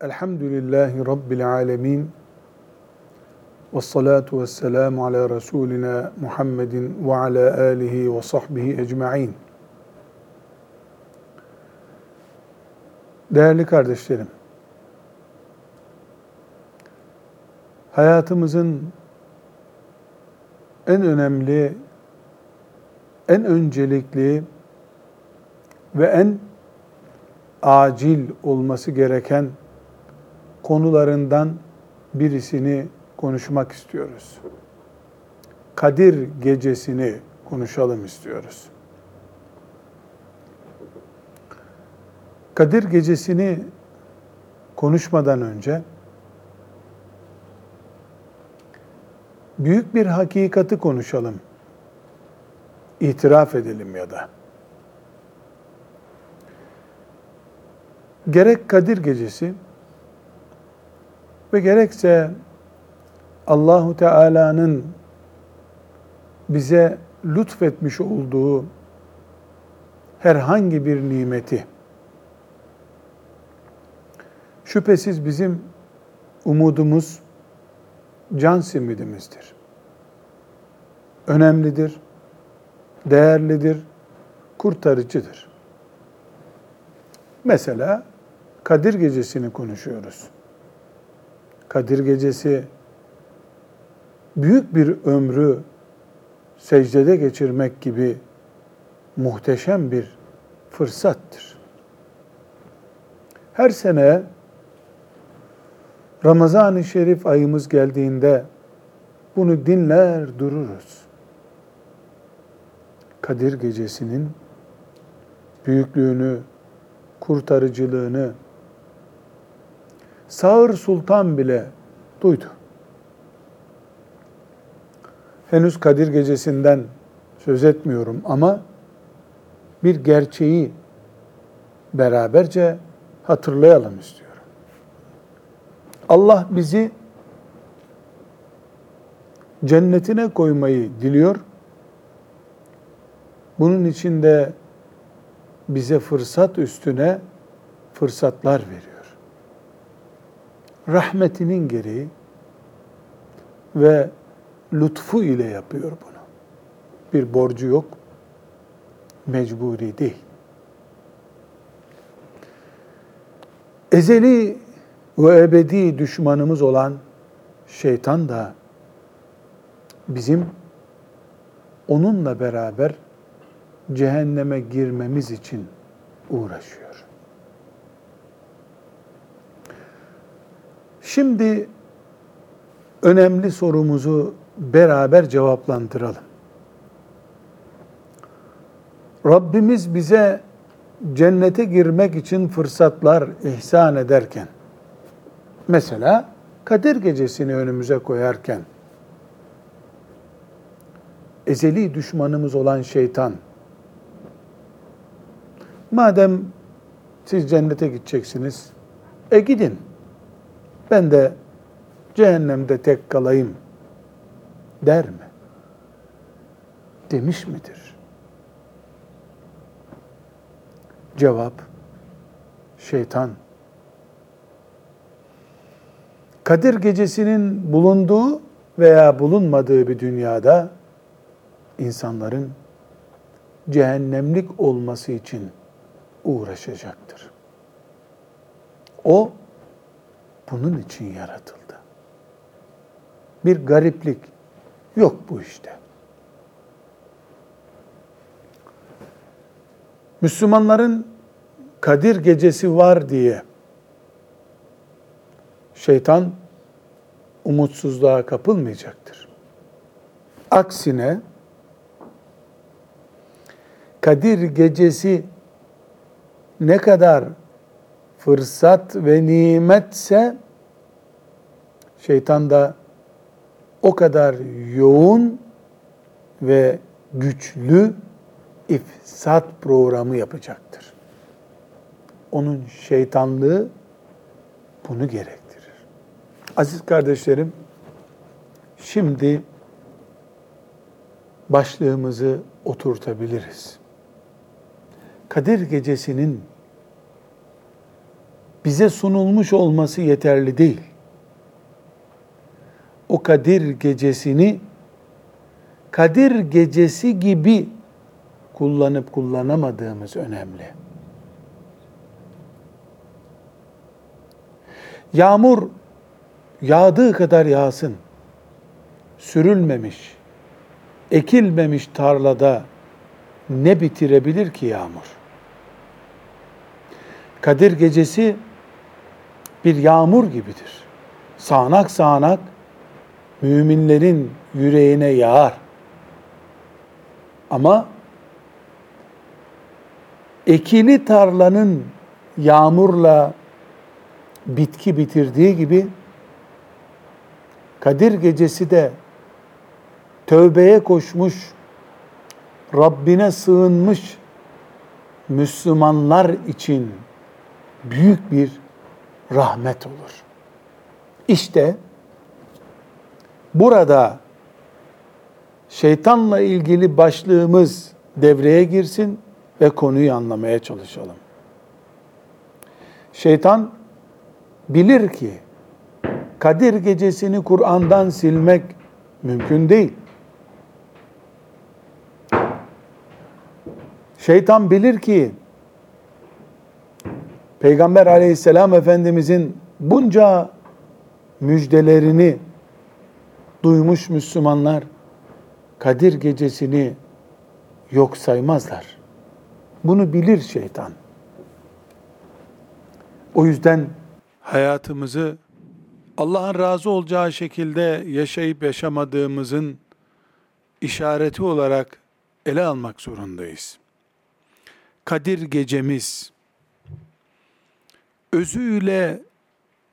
Elhamdülillahi Rabbil alemin. Ve salatu ve selamu ala Resulina Muhammedin ve ala alihi ve sahbihi ecma'in. Değerli kardeşlerim, hayatımızın en önemli, en öncelikli ve en acil olması gereken konularından birisini konuşmak istiyoruz. Kadir gecesini konuşalım istiyoruz. Kadir gecesini konuşmadan önce büyük bir hakikati konuşalım. İtiraf edelim ya da. Gerek Kadir gecesi ve gerekse Allahu Teala'nın bize lütfetmiş olduğu herhangi bir nimeti şüphesiz bizim umudumuz can simidimizdir. Önemlidir, değerlidir, kurtarıcıdır. Mesela Kadir Gecesi'ni konuşuyoruz. Kadir Gecesi büyük bir ömrü secdede geçirmek gibi muhteşem bir fırsattır. Her sene Ramazan-ı Şerif ayımız geldiğinde bunu dinler dururuz. Kadir Gecesi'nin büyüklüğünü, kurtarıcılığını Sağır Sultan bile duydu. Henüz Kadir Gecesi'nden söz etmiyorum ama bir gerçeği beraberce hatırlayalım istiyorum. Allah bizi cennetine koymayı diliyor. Bunun için de bize fırsat üstüne fırsatlar veriyor. Rahmetinin gereği ve lütfu ile yapıyor bunu. Bir borcu yok, mecburi değil. Ezeli ve ebedi düşmanımız olan şeytan da bizim onunla beraber cehenneme girmemiz için uğraşıyor. Şimdi önemli sorumuzu beraber cevaplandıralım. Rabbimiz bize cennete girmek için fırsatlar ihsan ederken, mesela Kadir Gecesi'ni önümüze koyarken, ezeli düşmanımız olan şeytan, madem siz cennete gideceksiniz, e gidin, ben de cehennemde tek kalayım der mi? Demiş midir? Cevap, şeytan. Kadir gecesinin bulunduğu veya bulunmadığı bir dünyada insanların cehennemlik olması için uğraşacaktır. O bunun için yaratıldı. Bir gariplik yok bu işte. Müslümanların Kadir gecesi var diye şeytan umutsuzluğa kapılmayacaktır. Aksine Kadir gecesi ne kadar fırsat ve nimetse şeytan da o kadar yoğun ve güçlü ifsat programı yapacaktır. Onun şeytanlığı bunu gerektirir. Aziz kardeşlerim, şimdi başlığımızı oturtabiliriz. Kadir gecesinin bize sunulmuş olması yeterli değil. O Kadir gecesini Kadir gecesi gibi kullanıp kullanamadığımız önemli. Yağmur yağdığı kadar yağsın. Sürülmemiş, ekilmemiş tarlada ne bitirebilir ki yağmur? Kadir gecesi bir yağmur gibidir. Sağanak sağanak müminlerin yüreğine yağar. Ama ekili tarlanın yağmurla bitki bitirdiği gibi Kadir gecesi de tövbeye koşmuş, Rabbine sığınmış Müslümanlar için büyük bir rahmet olur. İşte burada şeytanla ilgili başlığımız devreye girsin ve konuyu anlamaya çalışalım. Şeytan bilir ki Kadir gecesini Kur'an'dan silmek mümkün değil. Şeytan bilir ki Peygamber aleyhisselam efendimizin bunca müjdelerini duymuş Müslümanlar Kadir gecesini yok saymazlar. Bunu bilir şeytan. O yüzden hayatımızı Allah'ın razı olacağı şekilde yaşayıp yaşamadığımızın işareti olarak ele almak zorundayız. Kadir gecemiz özüyle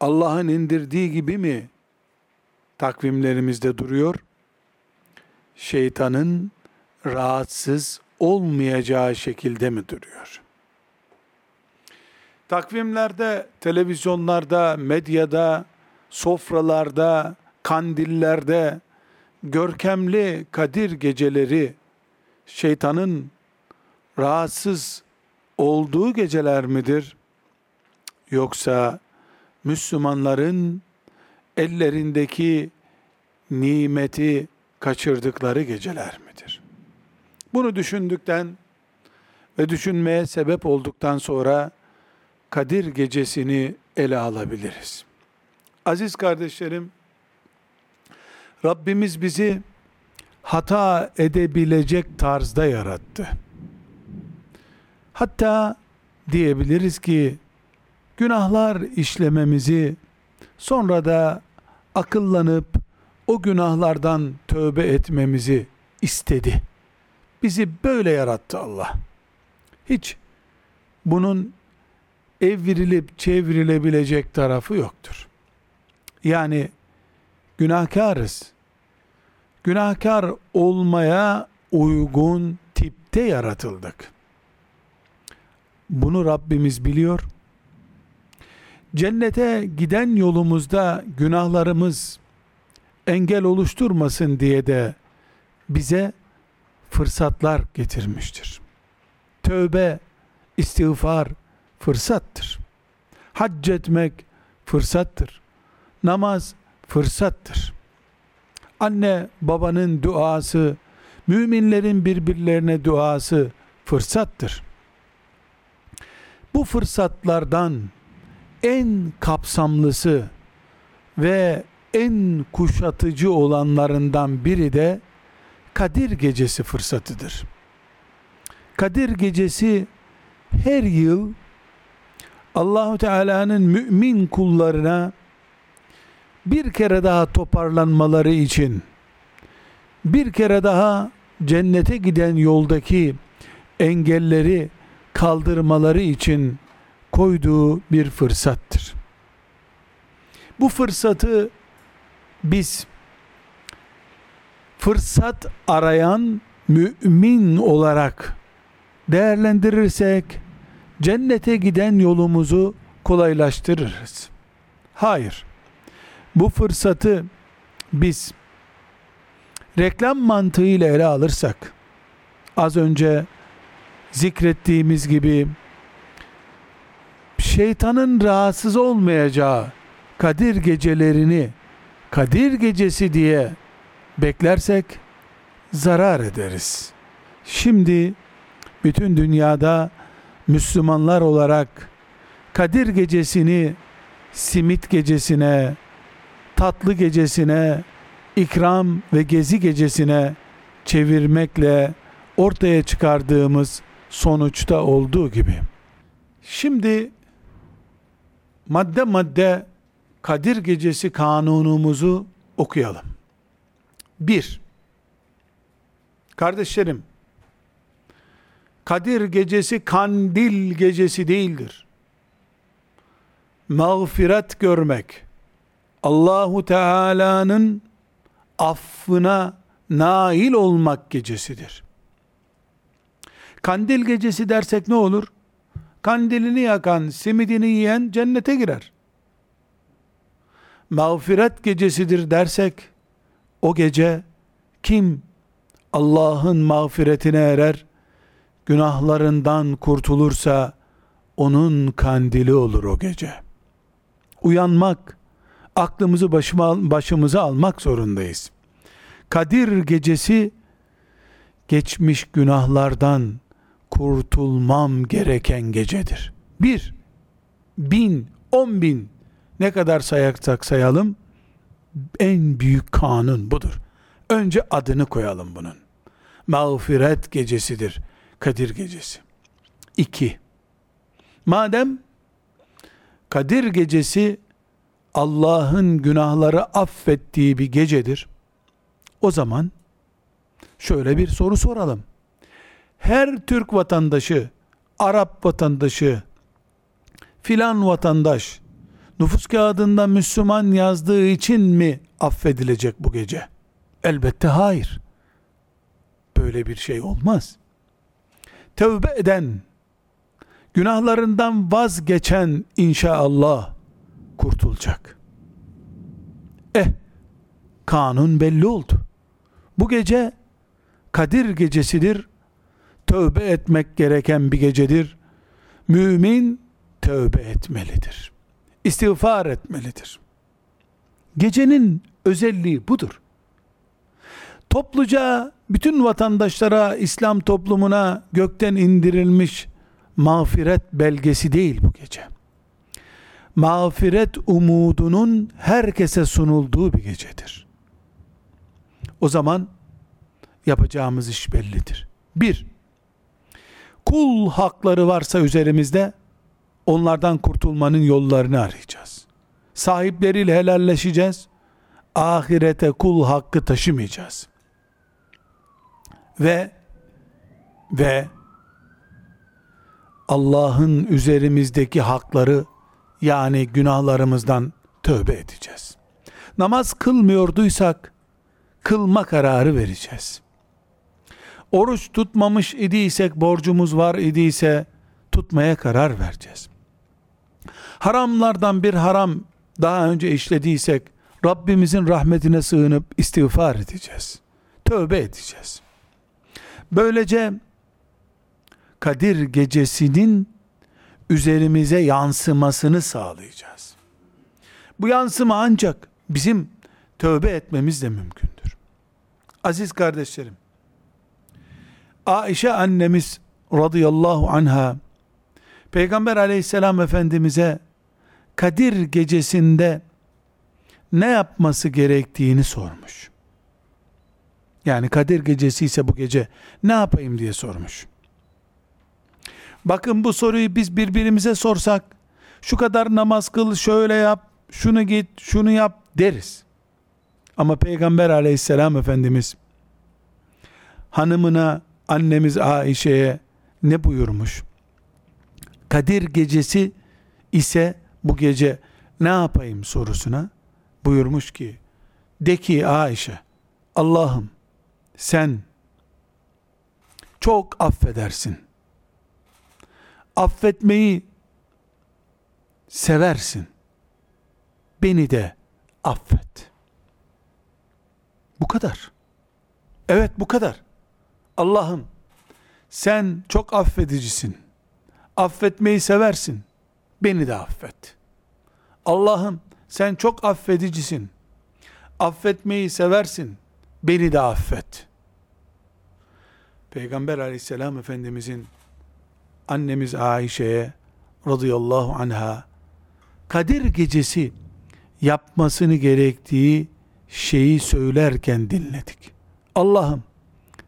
Allah'ın indirdiği gibi mi takvimlerimizde duruyor? Şeytanın rahatsız olmayacağı şekilde mi duruyor? Takvimlerde, televizyonlarda, medyada, sofralarda, kandillerde görkemli Kadir geceleri şeytanın rahatsız olduğu geceler midir? Yoksa Müslümanların ellerindeki nimeti kaçırdıkları geceler midir? Bunu düşündükten ve düşünmeye sebep olduktan sonra Kadir gecesini ele alabiliriz. Aziz kardeşlerim, Rabbimiz bizi hata edebilecek tarzda yarattı. Hatta diyebiliriz ki günahlar işlememizi sonra da akıllanıp o günahlardan tövbe etmemizi istedi. Bizi böyle yarattı Allah. Hiç bunun evrilip çevrilebilecek tarafı yoktur. Yani günahkarız. Günahkar olmaya uygun tipte yaratıldık. Bunu Rabbimiz biliyor. Cennete giden yolumuzda günahlarımız engel oluşturmasın diye de bize fırsatlar getirmiştir. Tövbe, istiğfar fırsattır. Hac etmek fırsattır. Namaz fırsattır. Anne babanın duası, müminlerin birbirlerine duası fırsattır. Bu fırsatlardan en kapsamlısı ve en kuşatıcı olanlarından biri de Kadir Gecesi fırsatıdır. Kadir Gecesi her yıl Allahu Teala'nın mümin kullarına bir kere daha toparlanmaları için bir kere daha cennete giden yoldaki engelleri kaldırmaları için koyduğu bir fırsattır. Bu fırsatı biz fırsat arayan mümin olarak değerlendirirsek cennete giden yolumuzu kolaylaştırırız. Hayır. Bu fırsatı biz reklam mantığıyla ele alırsak az önce zikrettiğimiz gibi şeytanın rahatsız olmayacağı Kadir gecelerini Kadir gecesi diye beklersek zarar ederiz. Şimdi bütün dünyada Müslümanlar olarak Kadir gecesini simit gecesine, tatlı gecesine, ikram ve gezi gecesine çevirmekle ortaya çıkardığımız sonuçta olduğu gibi. Şimdi madde madde Kadir Gecesi kanunumuzu okuyalım. Bir, kardeşlerim, Kadir Gecesi kandil gecesi değildir. Mağfiret görmek, Allahu Teala'nın affına nail olmak gecesidir. Kandil gecesi dersek ne olur? Kandilini yakan, simidini yiyen cennete girer. Mağfiret gecesidir dersek o gece kim Allah'ın mağfiretine erer, günahlarından kurtulursa onun kandili olur o gece. Uyanmak, aklımızı başıma, başımıza almak zorundayız. Kadir gecesi geçmiş günahlardan kurtulmam gereken gecedir. Bir, bin, on bin ne kadar sayarsak sayalım en büyük kanun budur. Önce adını koyalım bunun. Mağfiret gecesidir. Kadir gecesi. İki. Madem Kadir gecesi Allah'ın günahları affettiği bir gecedir. O zaman şöyle bir soru soralım. Her Türk vatandaşı, Arap vatandaşı, filan vatandaş nüfus kağıdında Müslüman yazdığı için mi affedilecek bu gece? Elbette hayır. Böyle bir şey olmaz. Tevbe eden, günahlarından vazgeçen inşallah kurtulacak. Eh, kanun belli oldu. Bu gece Kadir gecesidir. Tövbe etmek gereken bir gecedir. Mümin tövbe etmelidir. İstiğfar etmelidir. Gecenin özelliği budur. Topluca bütün vatandaşlara, İslam toplumuna gökten indirilmiş mağfiret belgesi değil bu gece. Mağfiret umudunun herkese sunulduğu bir gecedir. O zaman yapacağımız iş bellidir. Bir, kul hakları varsa üzerimizde onlardan kurtulmanın yollarını arayacağız. Sahipleriyle helalleşeceğiz. Ahirete kul hakkı taşımayacağız. Ve ve Allah'ın üzerimizdeki hakları yani günahlarımızdan tövbe edeceğiz. Namaz kılmıyorduysak kılma kararı vereceğiz. Oruç tutmamış idiysek, borcumuz var idiyse tutmaya karar vereceğiz. Haramlardan bir haram daha önce işlediysek Rabbimizin rahmetine sığınıp istiğfar edeceğiz. Tövbe edeceğiz. Böylece Kadir gecesinin üzerimize yansımasını sağlayacağız. Bu yansıma ancak bizim tövbe etmemiz de mümkündür. Aziz kardeşlerim, Aişe annemiz radıyallahu anha Peygamber aleyhisselam efendimize Kadir gecesinde ne yapması gerektiğini sormuş. Yani Kadir gecesi ise bu gece ne yapayım diye sormuş. Bakın bu soruyu biz birbirimize sorsak şu kadar namaz kıl, şöyle yap, şunu git, şunu yap deriz. Ama Peygamber aleyhisselam efendimiz hanımına annemiz Aişe'ye ne buyurmuş? Kadir gecesi ise bu gece ne yapayım sorusuna buyurmuş ki de ki Aişe Allah'ım sen çok affedersin. Affetmeyi seversin. Beni de affet. Bu kadar. Evet bu kadar. Allah'ım sen çok affedicisin. Affetmeyi seversin. beni de affet. Allah'ım sen çok affedicisin. Affetmeyi seversin. Beni de affet. Peygamber aleyhisselam efendimizin annemiz Ayşe'ye radıyallahu anha Kadir gecesi yapmasını gerektiği şeyi söylerken dinledik. Allah'ım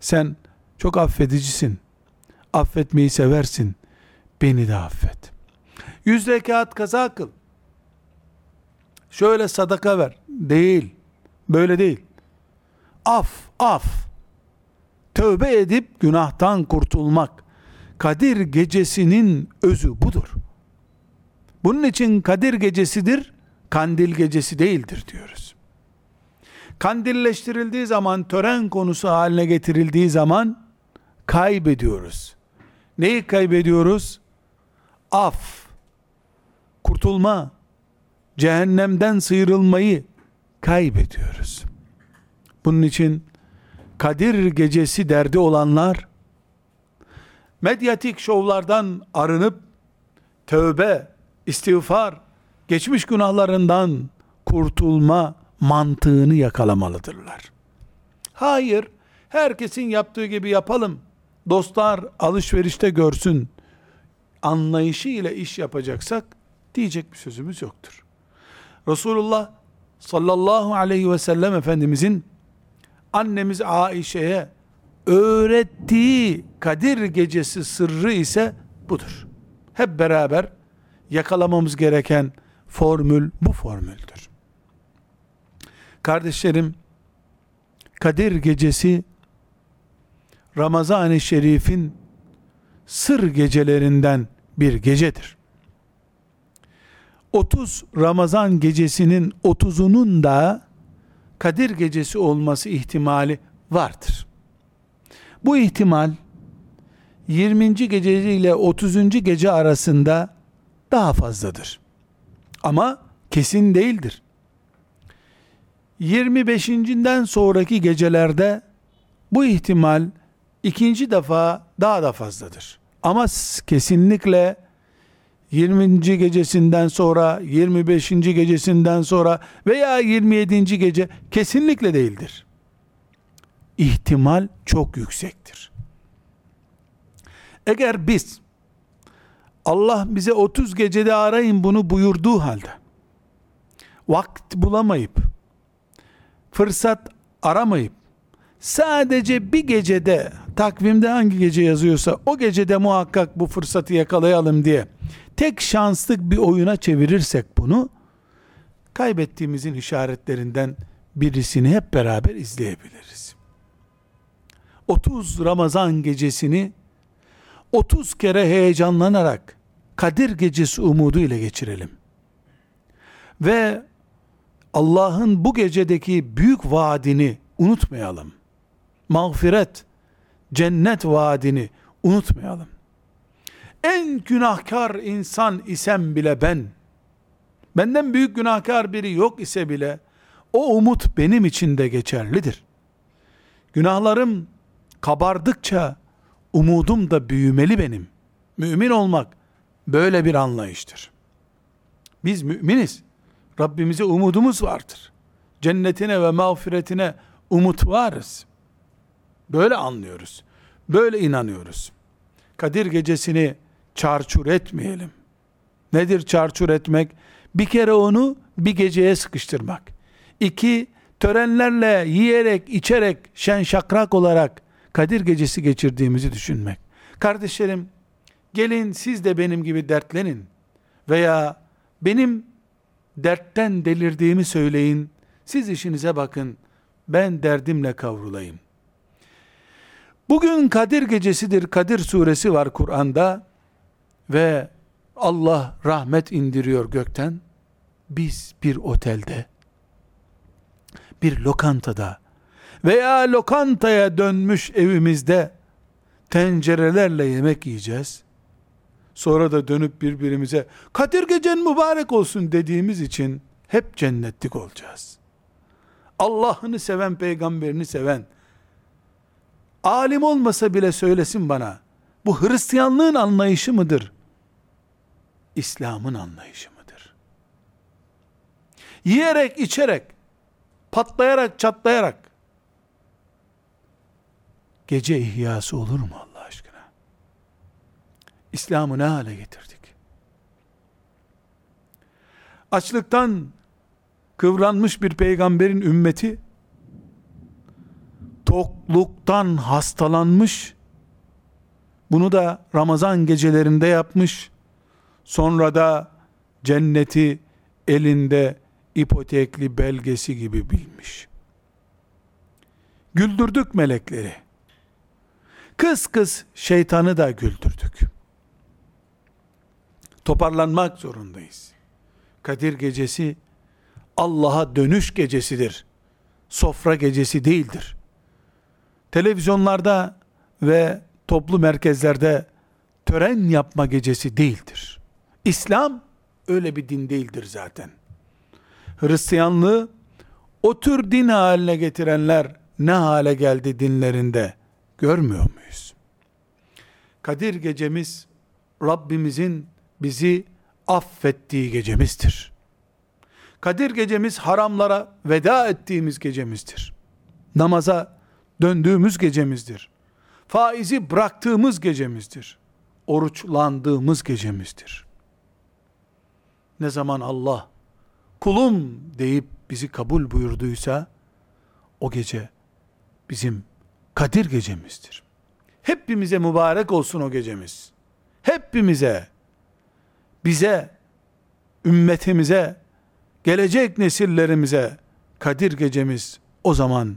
sen çok affedicisin. Affetmeyi seversin. Beni de affet. Yüz rekat kaza kıl. Şöyle sadaka ver. Değil. Böyle değil. Af, af. Tövbe edip günahtan kurtulmak. Kadir gecesinin özü budur. Bunun için Kadir gecesidir, kandil gecesi değildir diyoruz. Kandilleştirildiği zaman, tören konusu haline getirildiği zaman kaybediyoruz. Neyi kaybediyoruz? Af, kurtulma, cehennemden sıyrılmayı kaybediyoruz. Bunun için Kadir gecesi derdi olanlar medyatik şovlardan arınıp tövbe, istiğfar, geçmiş günahlarından kurtulma mantığını yakalamalıdırlar. Hayır, herkesin yaptığı gibi yapalım. Dostlar alışverişte görsün. Anlayışı ile iş yapacaksak diyecek bir sözümüz yoktur. Resulullah sallallahu aleyhi ve sellem Efendimizin annemiz Aişe'ye öğrettiği Kadir gecesi sırrı ise budur. Hep beraber yakalamamız gereken formül bu formüldür. Kardeşlerim, Kadir gecesi Ramazan-ı Şerif'in sır gecelerinden bir gecedir. 30 Ramazan gecesinin 30'unun da Kadir gecesi olması ihtimali vardır. Bu ihtimal 20. gece ile 30. gece arasında daha fazladır. Ama kesin değildir. 25'inden sonraki gecelerde bu ihtimal ikinci defa daha da fazladır. Ama kesinlikle 20. gecesinden sonra, 25. gecesinden sonra veya 27. gece kesinlikle değildir. İhtimal çok yüksektir. Eğer biz Allah bize 30 gecede arayın bunu buyurduğu halde vakit bulamayıp fırsat aramayıp sadece bir gecede takvimde hangi gece yazıyorsa o gecede muhakkak bu fırsatı yakalayalım diye tek şanslık bir oyuna çevirirsek bunu kaybettiğimizin işaretlerinden birisini hep beraber izleyebiliriz. 30 Ramazan gecesini 30 kere heyecanlanarak Kadir gecesi umudu ile geçirelim. Ve Allah'ın bu gecedeki büyük vaadini unutmayalım. Mağfiret, cennet vaadini unutmayalım. En günahkar insan isem bile ben, benden büyük günahkar biri yok ise bile, o umut benim için de geçerlidir. Günahlarım kabardıkça, umudum da büyümeli benim. Mümin olmak böyle bir anlayıştır. Biz müminiz. Rabbimize umudumuz vardır. Cennetine ve mağfiretine umut varız. Böyle anlıyoruz. Böyle inanıyoruz. Kadir gecesini çarçur etmeyelim. Nedir çarçur etmek? Bir kere onu bir geceye sıkıştırmak. İki, törenlerle yiyerek, içerek, şen şakrak olarak Kadir gecesi geçirdiğimizi düşünmek. Kardeşlerim, gelin siz de benim gibi dertlenin veya benim dertten delirdiğimi söyleyin. Siz işinize bakın. Ben derdimle kavrulayım. Bugün Kadir gecesidir. Kadir suresi var Kur'an'da ve Allah rahmet indiriyor gökten. Biz bir otelde, bir lokantada veya lokantaya dönmüş evimizde tencerelerle yemek yiyeceğiz. Sonra da dönüp birbirimize Kadir gecen mübarek olsun dediğimiz için hep cennetlik olacağız. Allah'ını seven, peygamberini seven, alim olmasa bile söylesin bana, bu Hristiyanlığın anlayışı mıdır? İslam'ın anlayışı mıdır? Yiyerek, içerek, patlayarak, çatlayarak gece ihyası olur mu Allah aşkına? İslam'ı ne hale getirdik? Açlıktan kıvranmış bir peygamberin ümmeti tokluktan hastalanmış bunu da Ramazan gecelerinde yapmış sonra da cenneti elinde ipotekli belgesi gibi bilmiş. Güldürdük melekleri. Kız kız şeytanı da güldürdük. Toparlanmak zorundayız. Kadir gecesi Allah'a dönüş gecesidir. Sofra gecesi değildir. Televizyonlarda ve toplu merkezlerde tören yapma gecesi değildir. İslam öyle bir din değildir zaten. Hristiyanlığı o tür din haline getirenler ne hale geldi dinlerinde görmüyor muyuz? Kadir gecemiz Rabbimizin bizi affettiği gecemizdir. Kadir gecemiz haramlara veda ettiğimiz gecemizdir. Namaza döndüğümüz gecemizdir. Faizi bıraktığımız gecemizdir. Oruçlandığımız gecemizdir. Ne zaman Allah kulum deyip bizi kabul buyurduysa o gece bizim Kadir gecemizdir. Hepimize mübarek olsun o gecemiz. Hepimize, bize, ümmetimize, gelecek nesillerimize Kadir gecemiz o zaman